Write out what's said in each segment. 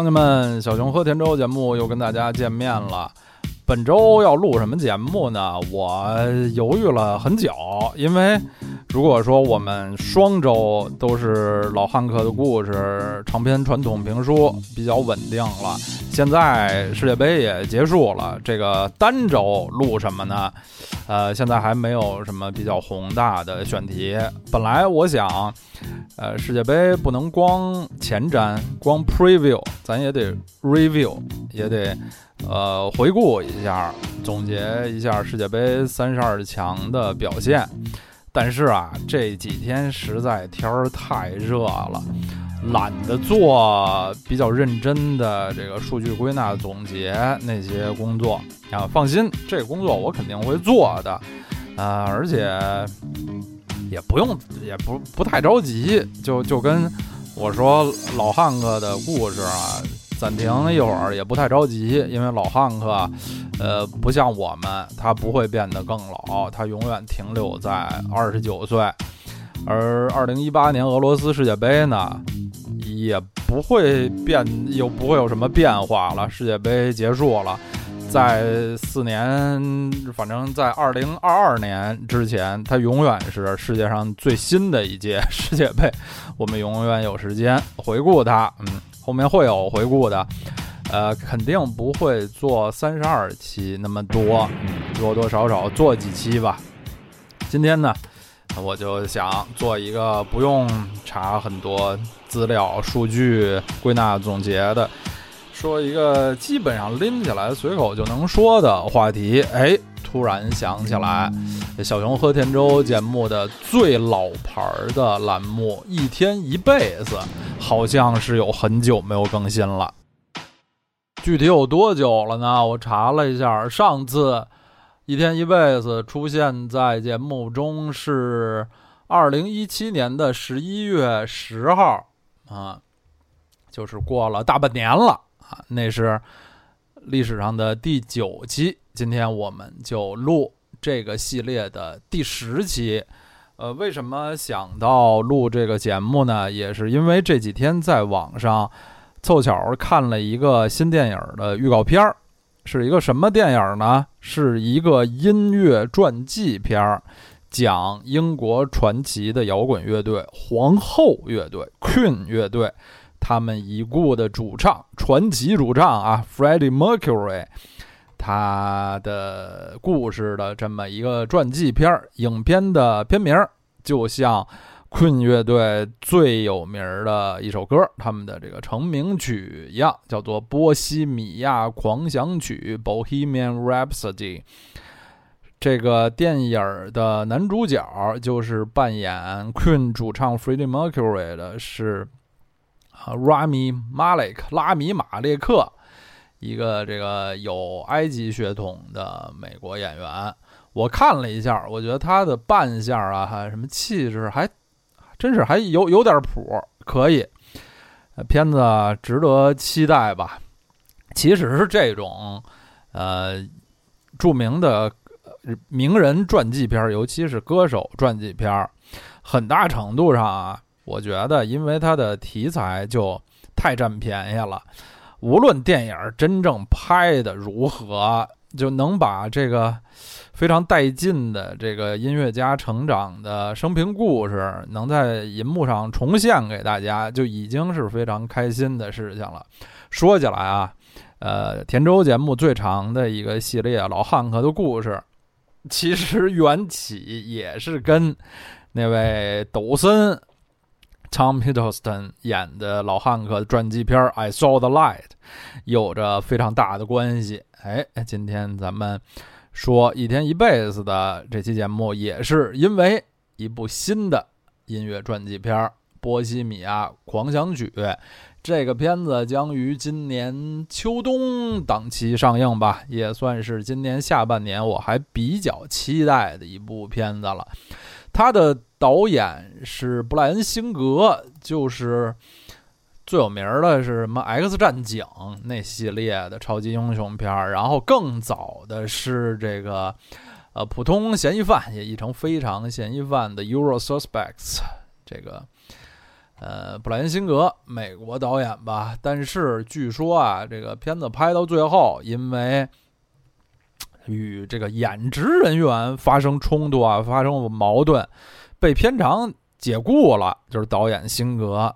兄弟们，小熊喝甜粥节目又跟大家见面了。本周要录什么节目呢？我犹豫了很久，因为如果说我们双周都是老汉克的故事、长篇传统评书比较稳定了，现在世界杯也结束了，这个单周录什么呢？呃，现在还没有什么比较宏大的选题。本来我想，呃，世界杯不能光前瞻、光 preview，咱也得 review，也得。呃，回顾一下，总结一下世界杯三十二强的表现。但是啊，这几天实在天儿太热了，懒得做比较认真的这个数据归纳总结那些工作啊。放心，这个工作我肯定会做的，啊，而且也不用，也不不太着急。就就跟我说老汉哥的故事啊。暂停一会儿也不太着急，因为老汉克，呃，不像我们，他不会变得更老，他永远停留在二十九岁。而二零一八年俄罗斯世界杯呢，也不会变，又不会有什么变化了。世界杯结束了，在四年，反正在二零二二年之前，他永远是世界上最新的一届世界杯。我们永远有时间回顾它，嗯。后面会有回顾的，呃，肯定不会做三十二期那么多，多多少少做几期吧。今天呢，我就想做一个不用查很多资料、数据归纳总结的，说一个基本上拎起来随口就能说的话题。哎，突然想起来，小熊喝甜粥节目的最老牌的栏目《一天一辈子》。好像是有很久没有更新了，具体有多久了呢？我查了一下，上次一天一辈子出现在节目中是二零一七年的十一月十号啊，就是过了大半年了啊，那是历史上的第九期。今天我们就录这个系列的第十期。呃，为什么想到录这个节目呢？也是因为这几天在网上凑巧看了一个新电影的预告片儿，是一个什么电影呢？是一个音乐传记片儿，讲英国传奇的摇滚乐队皇后乐队 Queen 乐队，他们已故的主唱，传奇主唱啊，Freddie Mercury。他的故事的这么一个传记片儿，影片的片名就像 Queen 乐队最有名的一首歌，他们的这个成名曲一样，叫做《波西米亚狂想曲》（Bohemian Rhapsody）。这个电影的男主角就是扮演 Queen 主唱 Freddie Mercury 的，是啊，Rami Malek 拉米马列克。一个这个有埃及血统的美国演员，我看了一下，我觉得他的扮相啊，还什么气质，还真是还有有点谱，可以。片子值得期待吧？其实是这种，呃，著名的名人传记片，尤其是歌手传记片，很大程度上啊，我觉得因为它的题材就太占便宜了。无论电影真正拍的如何，就能把这个非常带劲的这个音乐家成长的生平故事，能在银幕上重现给大家，就已经是非常开心的事情了。说起来啊，呃，田周节目最长的一个系列《老汉克的故事》，其实缘起也是跟那位抖森。Tom Hiddleston 演的老汉克传记片《I Saw the Light》有着非常大的关系。哎，今天咱们说一天一辈子的这期节目，也是因为一部新的音乐传记片《波西米亚狂想曲》。这个片子将于今年秋冬档期上映吧，也算是今年下半年我还比较期待的一部片子了。它的导演是布莱恩·辛格，就是最有名的是什么《X 战警》那系列的超级英雄片儿，然后更早的是这个呃普通嫌疑犯也译成非常嫌疑犯的《Euro Suspects》这个呃，布莱恩辛格，美国导演吧。但是据说啊，这个片子拍到最后，因为与这个演职人员发生冲突啊，发生矛盾，被片场解雇了。就是导演辛格。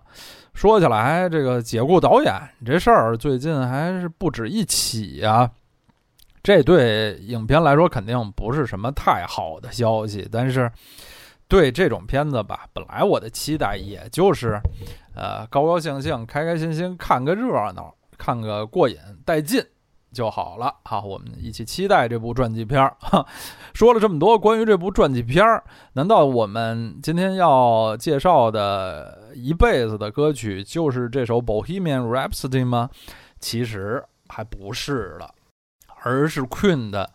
说起来，这个解雇导演这事儿，最近还是不止一起呀。这对影片来说，肯定不是什么太好的消息。但是。对这种片子吧，本来我的期待也就是，呃，高高兴兴、开开心心看个热闹，看个过瘾、带劲就好了。好，我们一起期待这部传记片儿。说了这么多关于这部传记片儿，难道我们今天要介绍的一辈子的歌曲就是这首《Bohemian Rhapsody》吗？其实还不是了，而是 Queen 的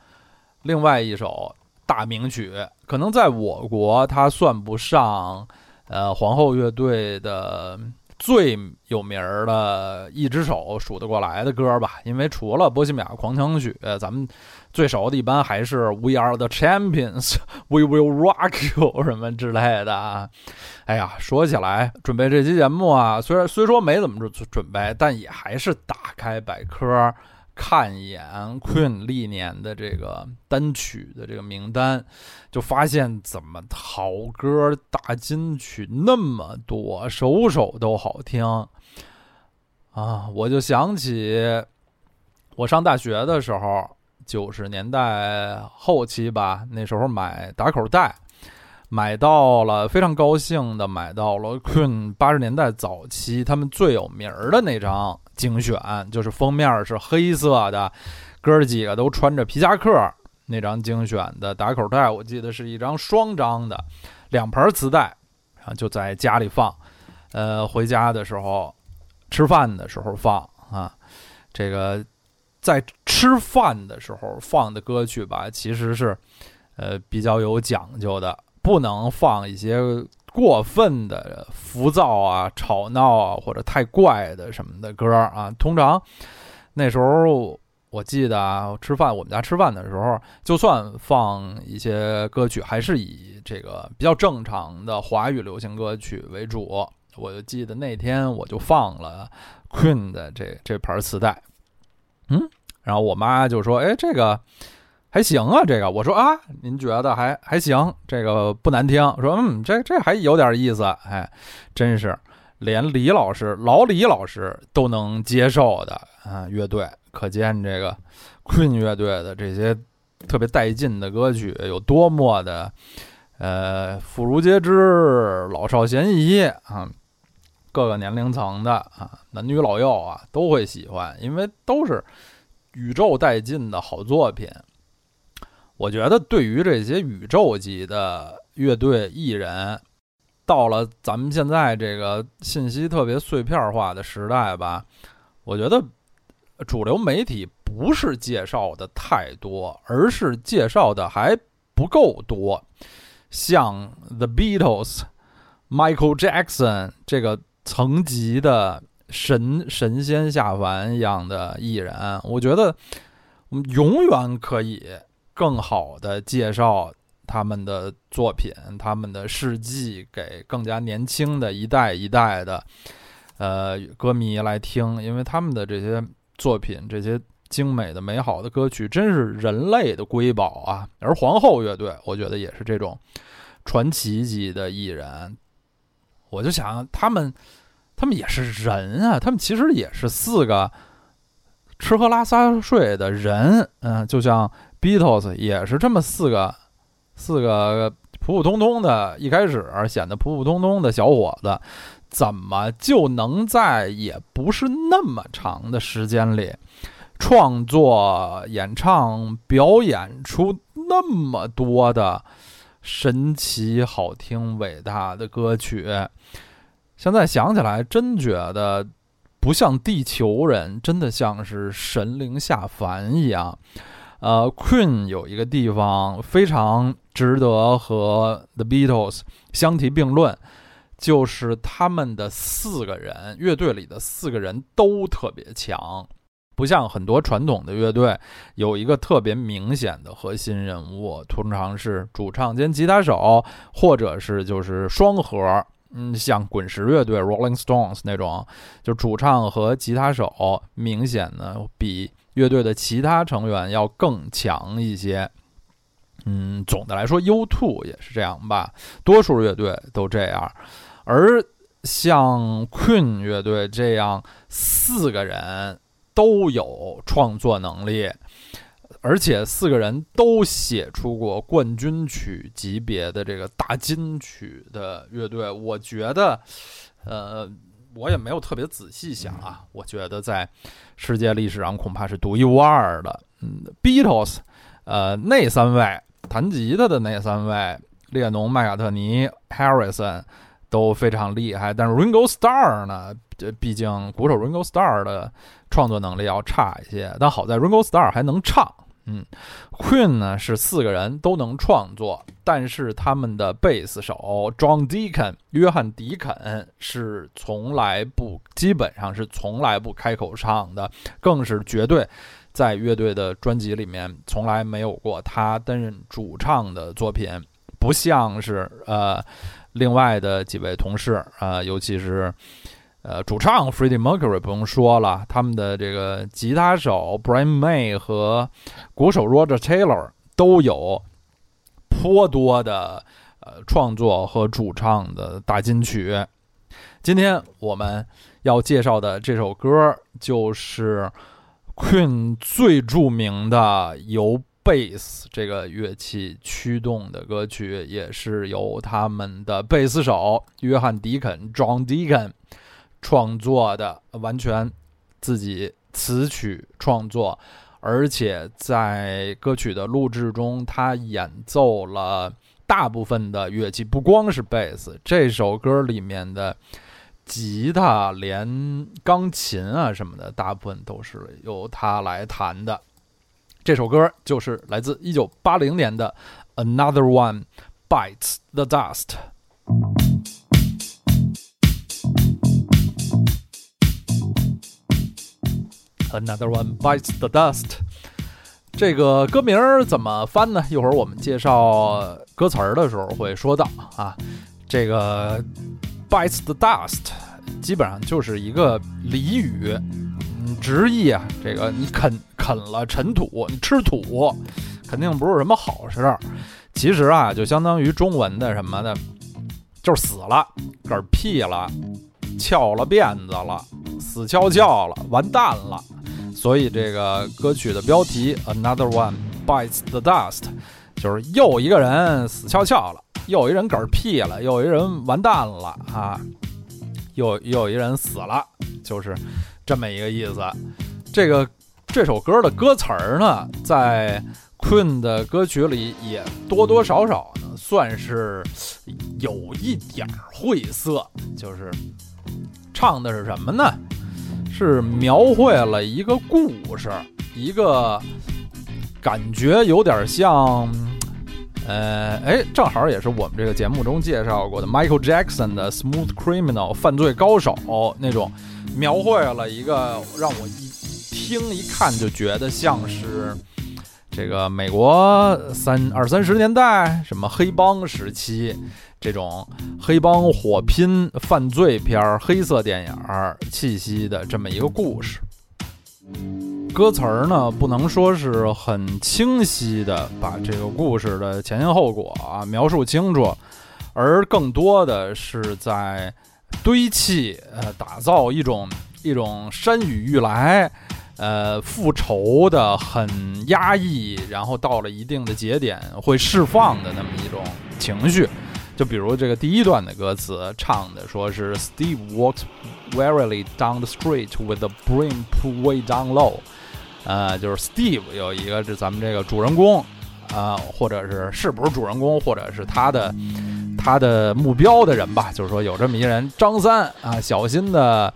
另外一首。大名曲可能在我国它算不上，呃，皇后乐队的最有名儿的一只手数得过来的歌吧。因为除了《波西米亚狂想曲》，咱们最熟的一般还是《We Are the Champions 》，《We Will Rock You 》什么之类的啊。哎呀，说起来，准备这期节目啊，虽然虽说没怎么准准备，但也还是打开百科。看一眼 Queen 历年的这个单曲的这个名单，就发现怎么好歌大金曲那么多，首首都好听啊！我就想起我上大学的时候，九十年代后期吧，那时候买打口袋，买到了非常高兴的买到了 Queen 八十年代早期他们最有名儿的那张。精选就是封面是黑色的，哥儿几个都穿着皮夹克。那张精选的打口袋，我记得是一张双张的，两盘磁带，然后就在家里放。呃，回家的时候，吃饭的时候放啊。这个在吃饭的时候放的歌曲吧，其实是呃比较有讲究的，不能放一些。过分的浮躁啊、吵闹啊，或者太怪的什么的歌啊，通常那时候我记得啊，吃饭我们家吃饭的时候，就算放一些歌曲，还是以这个比较正常的华语流行歌曲为主。我就记得那天我就放了 Queen 的这这盘磁带，嗯，然后我妈就说：“哎，这个。”还行啊，这个我说啊，您觉得还还行，这个不难听。说嗯，这这还有点意思，哎，真是连李老师老李老师都能接受的啊，乐队可见这个 Queen 乐队的这些特别带劲的歌曲有多么的呃妇孺皆知，老少咸宜啊，各个年龄层的啊，男女老幼啊都会喜欢，因为都是宇宙带劲的好作品。我觉得，对于这些宇宙级的乐队艺人，到了咱们现在这个信息特别碎片化的时代吧，我觉得主流媒体不是介绍的太多，而是介绍的还不够多。像 The Beatles、Michael Jackson 这个层级的神神仙下凡一样的艺人，我觉得我们永远可以。更好的介绍他们的作品、他们的事迹给更加年轻的一代一代的呃歌迷来听，因为他们的这些作品、这些精美的、美好的歌曲，真是人类的瑰宝啊！而皇后乐队，我觉得也是这种传奇级的艺人。我就想，他们他们也是人啊，他们其实也是四个吃喝拉撒睡的人，嗯，就像。Beatles 也是这么四个，四个普普通通的，一开始显得普普通通的小伙子，怎么就能在也不是那么长的时间里，创作、演唱、表演出那么多的神奇、好听、伟大的歌曲？现在想起来，真觉得不像地球人，真的像是神灵下凡一样。呃，Queen 有一个地方非常值得和 The Beatles 相提并论，就是他们的四个人乐队里的四个人都特别强，不像很多传统的乐队有一个特别明显的核心人物，通常是主唱兼吉他手，或者是就是双核嗯，像滚石乐队 Rolling Stones 那种，就主唱和吉他手明显呢比乐队的其他成员要更强一些。嗯，总的来说，U2 也是这样吧，多数乐队都这样。而像 Queen 乐队这样四个人都有创作能力，而且四个人都写出过冠军曲级别的这个大金曲的乐队，我觉得，呃，我也没有特别仔细想啊，我觉得在世界历史上恐怕是独一无二的。嗯，Beatles，呃，那三位。弹吉他的那三位，列侬、麦卡特尼、Harrison 都非常厉害，但是 Ringo Starr 呢？这毕竟鼓手 Ringo Starr 的创作能力要差一些，但好在 Ringo Starr 还能唱。嗯，Queen 呢是四个人都能创作，但是他们的贝斯手 John Deacon 约翰迪肯是从来不，基本上是从来不开口唱的，更是绝对。在乐队的专辑里面，从来没有过他担任主唱的作品，不像是呃，另外的几位同事啊，尤其是呃，主唱 Freddie Mercury 不用说了，他们的这个吉他手 Brian May 和鼓手 Roger Taylor 都有颇多的呃创作和主唱的大金曲。今天我们要介绍的这首歌就是。Queen 最著名的由贝斯这个乐器驱动的歌曲，也是由他们的贝斯手约翰·迪肯 （John Deacon） 创作的，完全自己词曲创作，而且在歌曲的录制中，他演奏了大部分的乐器，不光是贝斯。这首歌里面的。吉他、连钢琴啊什么的，大部分都是由他来弹的。这首歌就是来自一九八零年的《Another One Bites the Dust》。Another One Bites the Dust。这个歌名怎么翻呢？一会儿我们介绍歌词儿的时候会说到啊。这个。Bites the dust，基本上就是一个俚语，嗯，直译啊，这个你啃啃了尘土，你吃土，肯定不是什么好事。其实啊，就相当于中文的什么的，就是死了，嗝屁了，翘了辫子了，死翘翘了，完蛋了。所以这个歌曲的标题 Another One Bites the Dust，就是又一个人死翘翘了。又一人嗝屁了，又一人完蛋了啊！又又一人死了，就是这么一个意思。这个这首歌的歌词儿呢，在 Queen 的歌曲里也多多少少呢，算是有一点晦涩。就是唱的是什么呢？是描绘了一个故事，一个感觉有点像。呃，哎，正好也是我们这个节目中介绍过的 Michael Jackson 的《Smooth Criminal》犯罪高手那种，描绘了一个让我一听一看就觉得像是这个美国三二三十年代什么黑帮时期这种黑帮火拼犯罪片、黑色电影气息的这么一个故事。歌词儿呢，不能说是很清晰的把这个故事的前因后果啊描述清楚，而更多的是在堆砌呃打造一种一种山雨欲来，呃复仇的很压抑，然后到了一定的节点会释放的那么一种情绪。就比如这个第一段的歌词唱的说是 Steve walks warily down the street with a brim pulled way down low。呃，就是 Steve 有一个，是咱们这个主人公，啊，或者是是不是主人公，或者是他的他的目标的人吧。就是说有这么一人，张三啊，小心的，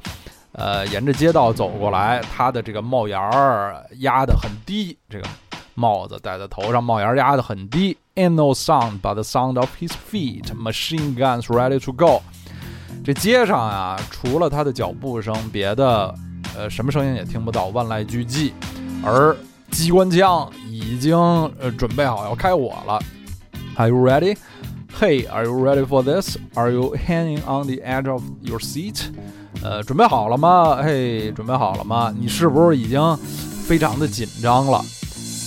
呃，沿着街道走过来，他的这个帽檐儿压得很低，这个帽子戴在头上，帽檐压得很低。Ain't no sound but the sound of his feet, machine guns ready to go。这街上啊，除了他的脚步声，别的。呃，什么声音也听不到，万籁俱寂，而机关枪已经呃准备好要开火了。Are you ready? Hey, are you ready for this? Are you hanging on the edge of your seat? 呃，准备好了吗？嘿，准备好了吗？你是不是已经非常的紧张了？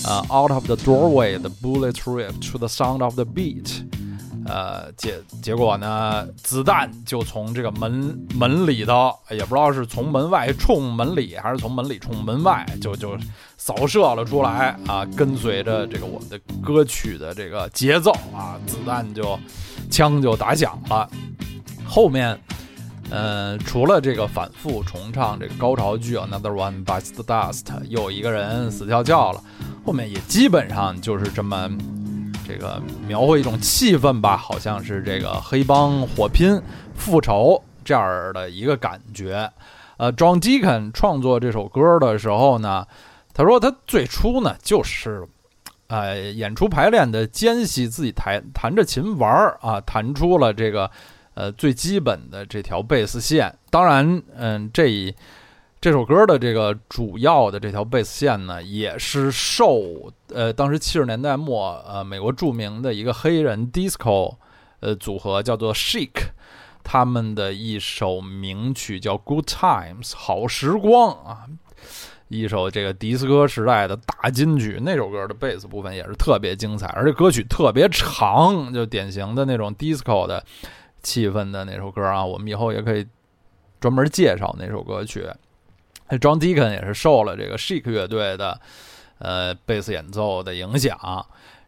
呃，Out of the doorway, the bullets rip to the sound of the beat. 呃，结结果呢，子弹就从这个门门里头，也不知道是从门外冲门里，还是从门里冲门外，就就扫射了出来啊！跟随着这个我们的歌曲的这个节奏啊，子弹就枪就打响了。后面，呃，除了这个反复重唱这个高潮句 Another one bites the dust，又一个人死翘翘了，后面也基本上就是这么。这个描绘一种气氛吧，好像是这个黑帮火拼、复仇这样的一个感觉。呃，John Deacon 创作这首歌的时候呢，他说他最初呢就是，呃，演出排练的间隙自己弹弹着琴玩儿啊，弹出了这个呃最基本的这条贝斯线。当然，嗯，这。这首歌的这个主要的这条贝斯线呢，也是受呃当时七十年代末呃美国著名的一个黑人 disco 呃组合叫做 Chic，他们的一首名曲叫 Good Times 好时光啊，一首这个迪斯科时代的大金曲。那首歌的贝斯部分也是特别精彩，而且歌曲特别长，就典型的那种 disco 的气氛的那首歌啊。我们以后也可以专门介绍那首歌曲。John Deacon 也是受了这个 Chic 乐队的呃贝斯演奏的影响，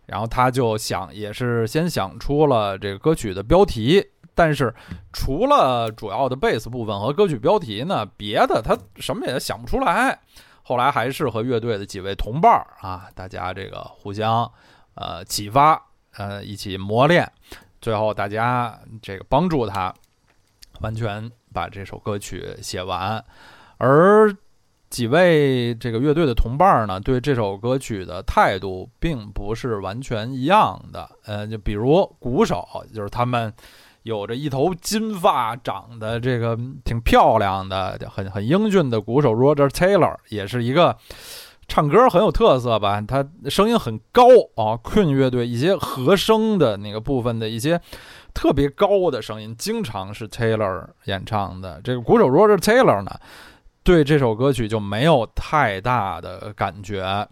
然后他就想，也是先想出了这个歌曲的标题，但是除了主要的贝斯部分和歌曲标题呢，别的他什么也想不出来。后来还是和乐队的几位同伴啊，大家这个互相呃启发，呃一起磨练，最后大家这个帮助他完全把这首歌曲写完。而几位这个乐队的同伴呢，对这首歌曲的态度并不是完全一样的。呃，就比如鼓手，就是他们有着一头金发，长得这个挺漂亮的，很很英俊的鼓手 Roger Taylor，也是一个唱歌很有特色吧。他声音很高啊，Queen 乐队一些和声的那个部分的一些特别高的声音，经常是 Taylor 演唱的。这个鼓手 Roger Taylor 呢？对这首歌曲就没有太大的感觉，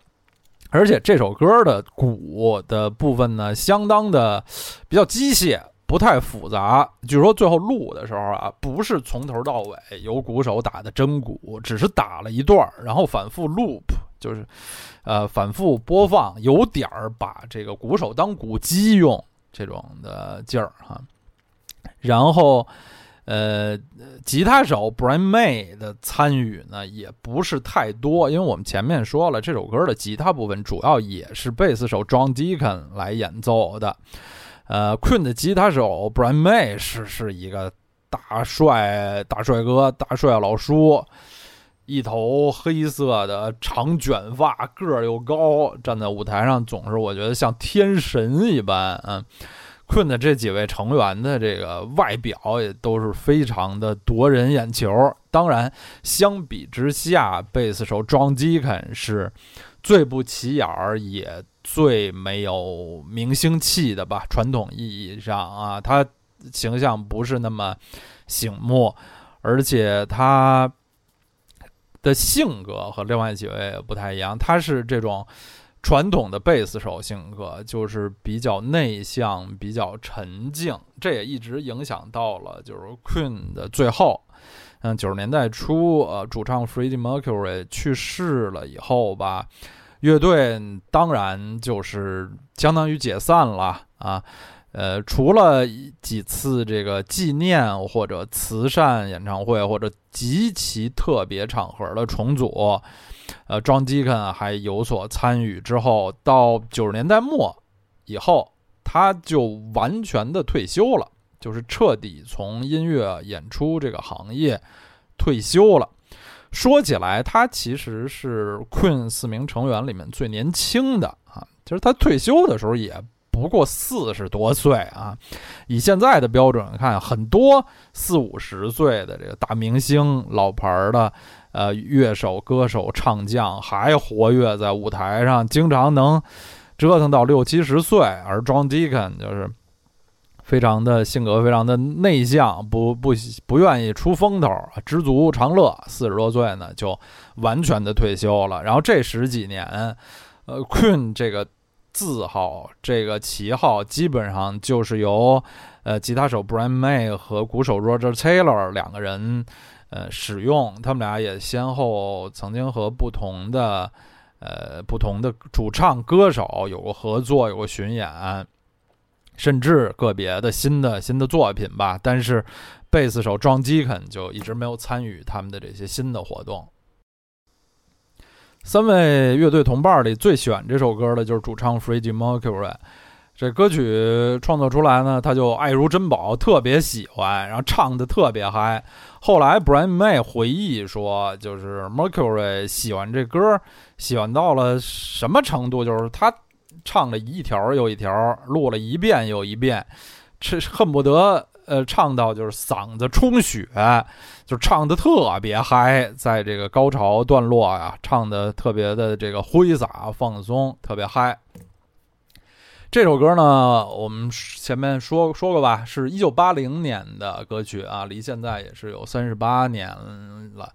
而且这首歌的鼓的部分呢，相当的比较机械，不太复杂。据说最后录的时候啊，不是从头到尾由鼓手打的真鼓，只是打了一段，然后反复 loop，就是呃反复播放，有点儿把这个鼓手当鼓机用这种的劲儿哈，然后。呃，吉他手 Brian May 的参与呢，也不是太多，因为我们前面说了，这首歌的吉他部分主要也是贝斯手 John Deacon 来演奏的。呃，Queen 的吉他手 Brian May 是是一个大帅大帅哥、大帅老叔，一头黑色的长卷发，个儿又高，站在舞台上总是我觉得像天神一般，嗯。困的这几位成员的这个外表也都是非常的夺人眼球。当然，相比之下，贝斯手 John Deacon 是最不起眼儿，也最没有明星气的吧？传统意义上啊，他形象不是那么醒目，而且他的性格和另外几位不太一样，他是这种。传统的贝斯手性格就是比较内向、比较沉静，这也一直影响到了就是 Queen 的最后。嗯，九十年代初，呃，主唱 Freddie Mercury 去世了以后吧，乐队当然就是相当于解散了啊。呃，除了几次这个纪念或者慈善演唱会或者极其特别场合的重组。呃，John Deacon 还有所参与之后，到九十年代末以后，他就完全的退休了，就是彻底从音乐演出这个行业退休了。说起来，他其实是 Queen 四名成员里面最年轻的啊，其实他退休的时候也不过四十多岁啊。以现在的标准看，很多四五十岁的这个大明星、老牌的。呃，乐手、歌手、唱将还活跃在舞台上，经常能折腾到六七十岁。而 John Deacon 就是非常的性格非常的内向，不不不愿意出风头，知足常乐。四十多岁呢，就完全的退休了。然后这十几年，呃，Queen 这个字号、这个旗号，基本上就是由呃吉他手 Brian May 和鼓手 Roger Taylor 两个人呃使用。他们俩也先后曾经和不同的呃不同的主唱歌手有过合作，有过巡演。甚至个别的新的新的作品吧，但是贝斯手 John Deacon 就一直没有参与他们的这些新的活动。三位乐队同伴里最喜欢这首歌的就是主唱 Freddie Mercury。这歌曲创作出来呢，他就爱如珍宝，特别喜欢，然后唱的特别嗨。后来 Brian May 回忆说，就是 Mercury 喜欢这歌，喜欢到了什么程度，就是他。唱了一条又一条，录了一遍又一遍，这恨不得呃唱到就是嗓子充血，就唱的特别嗨，在这个高潮段落啊，唱的特别的这个挥洒放松，特别嗨。这首歌呢，我们前面说说过吧，是一九八零年的歌曲啊，离现在也是有三十八年了。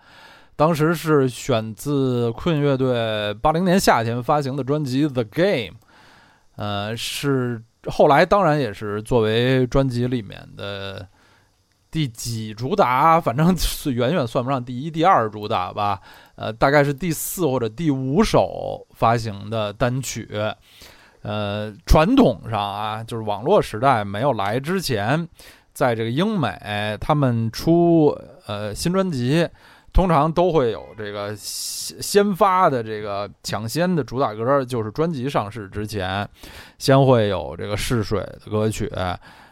当时是选自 Queen 乐队八零年夏天发行的专辑《The Game》。呃，是后来当然也是作为专辑里面的第几主打，反正是远远算不上第一、第二主打吧。呃，大概是第四或者第五首发行的单曲。呃，传统上啊，就是网络时代没有来之前，在这个英美，他们出呃新专辑。通常都会有这个先先发的这个抢先的主打歌，就是专辑上市之前，先会有这个试水的歌曲，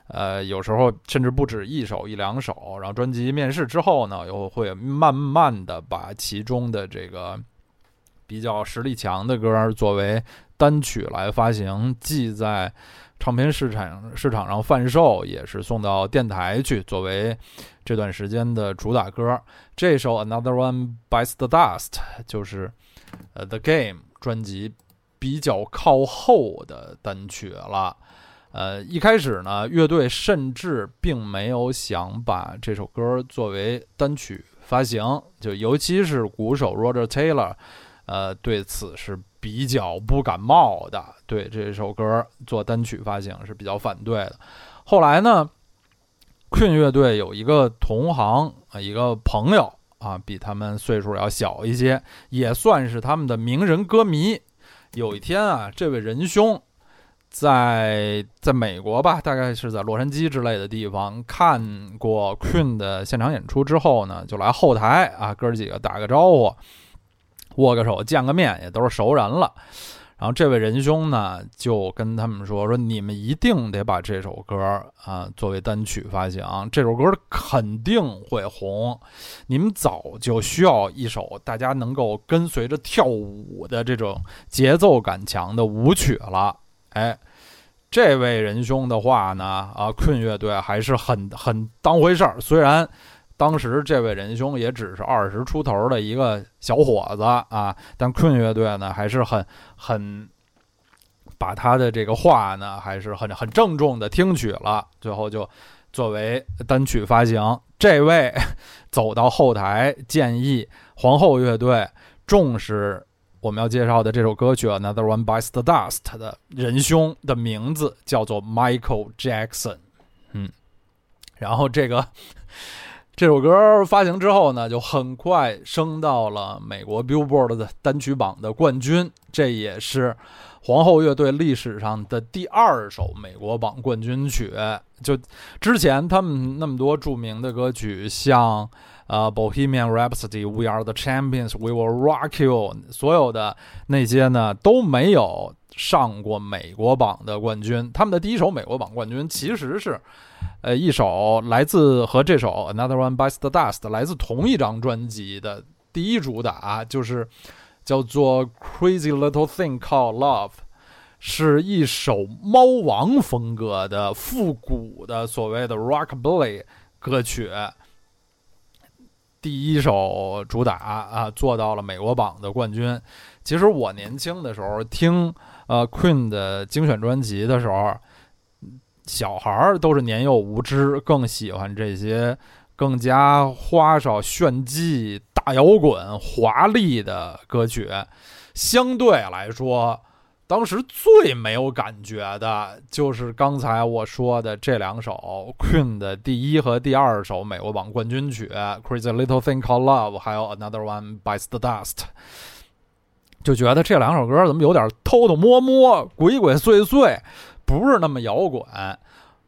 呃，有时候甚至不止一首一两首。然后专辑面世之后呢，又会慢慢的把其中的这个比较实力强的歌作为单曲来发行，既在唱片市场市场上贩售，也是送到电台去作为。这段时间的主打歌，这首 Another One Bites the Dust 就是呃 The Game 专辑比较靠后的单曲了。呃，一开始呢，乐队甚至并没有想把这首歌作为单曲发行，就尤其是鼓手 Roger Taylor，呃，对此是比较不感冒的，对这首歌做单曲发行是比较反对的。后来呢？Queen 乐队有一个同行啊，一个朋友啊，比他们岁数要小一些，也算是他们的名人歌迷。有一天啊，这位仁兄在在美国吧，大概是在洛杉矶之类的地方看过 Queen 的现场演出之后呢，就来后台啊，哥几个打个招呼，握个手，见个面，也都是熟人了。然后这位仁兄呢，就跟他们说：“说你们一定得把这首歌啊作为单曲发行，这首歌肯定会红。你们早就需要一首大家能够跟随着跳舞的这种节奏感强的舞曲了。”哎，这位仁兄的话呢，啊，Queen 乐队还是很很当回事儿，虽然。当时这位仁兄也只是二十出头的一个小伙子啊，但 Queen 乐队呢还是很很把他的这个话呢还是很很郑重的听取了，最后就作为单曲发行。这位走到后台建议皇后乐队重视我们要介绍的这首歌曲《Another One Bites the Dust》的仁兄的名字叫做 Michael Jackson。嗯，然后这个。这首歌发行之后呢，就很快升到了美国 Billboard 的单曲榜的冠军。这也是皇后乐队历史上的第二首美国榜冠军曲。就之前他们那么多著名的歌曲，像呃《Bohemian Rhapsody》、《We Are the Champions》、《We Will Rock You》，所有的那些呢都没有上过美国榜的冠军。他们的第一首美国榜冠军其实是。呃，一首来自和这首《Another One Bites the Dust》来自同一张专辑的第一主打，就是叫做《Crazy Little Thing Called Love》，是一首猫王风格的复古的所谓的 Rockabilly 歌曲。第一首主打啊，做到了美国榜的冠军。其实我年轻的时候听呃 Queen 的精选专辑的时候。小孩儿都是年幼无知，更喜欢这些更加花哨、炫技、大摇滚、华丽的歌曲。相对来说，当时最没有感觉的就是刚才我说的这两首 Queen 的第一和第二首美国榜冠军曲《Crazy Little Thing Called Love》，还有 Another One Bites the Dust。就觉得这两首歌怎么有点偷偷摸摸、鬼鬼祟祟，不是那么摇滚。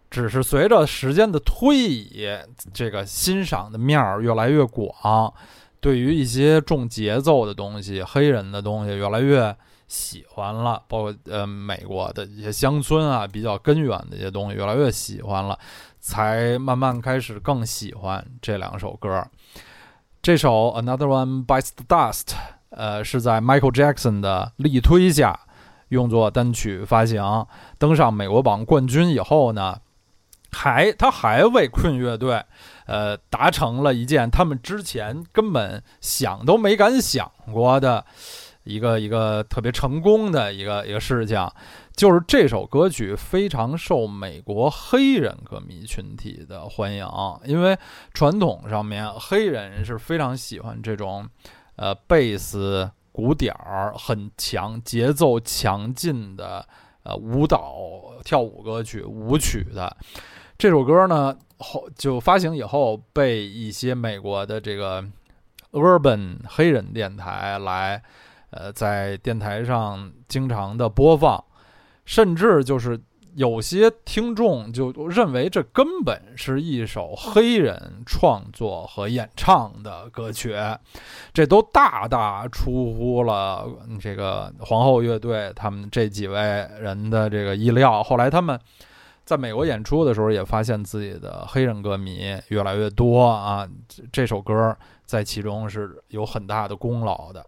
只是随着时间的推移，这个欣赏的面儿越来越广，对于一些重节奏的东西、黑人的东西越来越喜欢了。包括呃美国的一些乡村啊，比较根源的一些东西越来越喜欢了，才慢慢开始更喜欢这两首歌。这首《Another One Bites the Dust》。呃，是在 Michael Jackson 的力推下，用作单曲发行，登上美国榜冠军以后呢，还他还为困乐队，呃，达成了一件他们之前根本想都没敢想过的一个一个特别成功的一个一个事情，就是这首歌曲非常受美国黑人歌迷群体的欢迎，因为传统上面黑人是非常喜欢这种。呃，贝斯、鼓点儿很强，节奏强劲的呃舞蹈跳舞歌曲、舞曲的这首歌呢，后就发行以后被一些美国的这个 urban 黑人电台来呃在电台上经常的播放，甚至就是。有些听众就认为这根本是一首黑人创作和演唱的歌曲，这都大大出乎了这个皇后乐队他们这几位人的这个意料。后来他们在美国演出的时候，也发现自己的黑人歌迷越来越多啊，这首歌在其中是有很大的功劳的。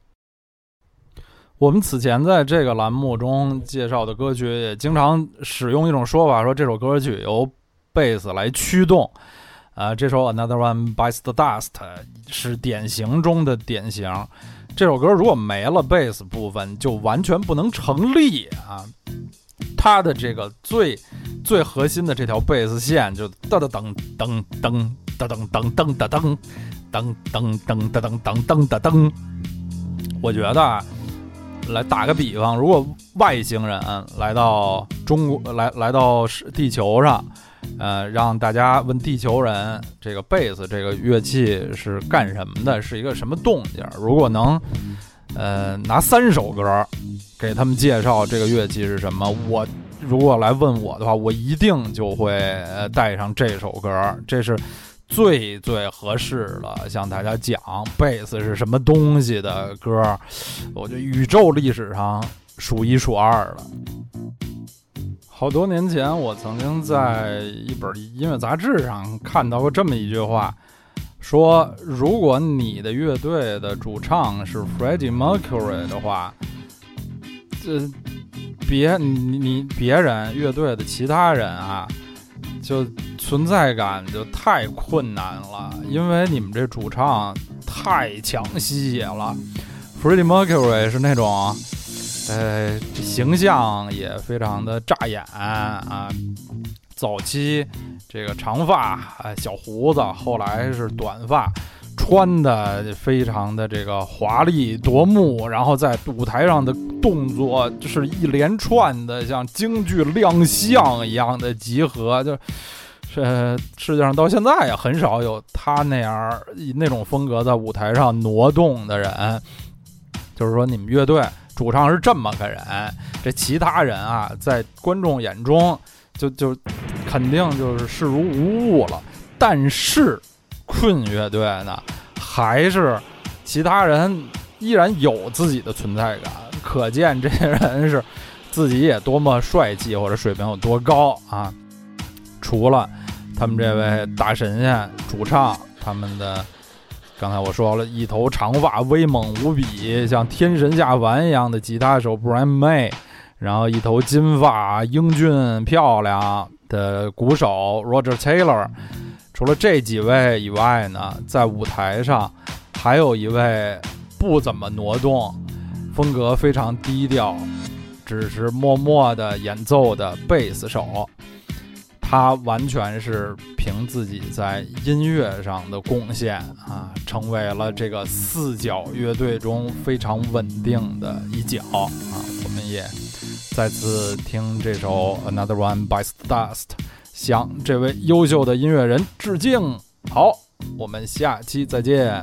我们此前在这个栏目中介绍的歌曲，也经常使用一种说法，说这首歌曲由贝斯来驱动。啊，这首 Another One Bites the Dust 是典型中的典型。这首歌如果没了贝斯部分，就完全不能成立啊。它的这个最最核心的这条贝斯线，就噔噔噔噔噔噔噔噔噔噔噔噔噔噔噔噔噔噔噔。我觉得。来打个比方，如果外星人来到中国，来来到地球上，呃，让大家问地球人，这个贝斯这个乐器是干什么的，是一个什么动静？如果能，呃，拿三首歌给他们介绍这个乐器是什么，我如果来问我的话，我一定就会带上这首歌，这是。最最合适的向大家讲贝斯是什么东西的歌，我觉得宇宙历史上数一数二的。好多年前，我曾经在一本音乐杂志上看到过这么一句话，说如果你的乐队的主唱是 Freddie Mercury 的话，这别你你别人乐队的其他人啊。就存在感就太困难了，因为你们这主唱太强吸血了。Freddie Mercury 是那种，呃，形象也非常的扎眼啊。早期这个长发啊，小胡子，后来是短发。穿的非常的这个华丽夺目，然后在舞台上的动作就是一连串的像京剧亮相一样的集合，就是世界上到现在也很少有他那样那种风格在舞台上挪动的人。就是说，你们乐队主唱是这么个人，这其他人啊，在观众眼中就就肯定就是视如无物了。但是。困乐队呢，还是其他人依然有自己的存在感，可见这些人是自己也多么帅气或者水平有多高啊！除了他们这位大神仙主唱，他们的刚才我说了一头长发威猛无比，像天神下凡一样的吉他手 Brian May，然后一头金发英俊漂亮的鼓手 Roger Taylor。除了这几位以外呢，在舞台上还有一位不怎么挪动、风格非常低调、只是默默的演奏的贝斯手。他完全是凭自己在音乐上的贡献啊，成为了这个四角乐队中非常稳定的一角啊。我们也再次听这首《Another One Bites the Dust》，向这位优秀的音乐人致敬。好，我们下期再见。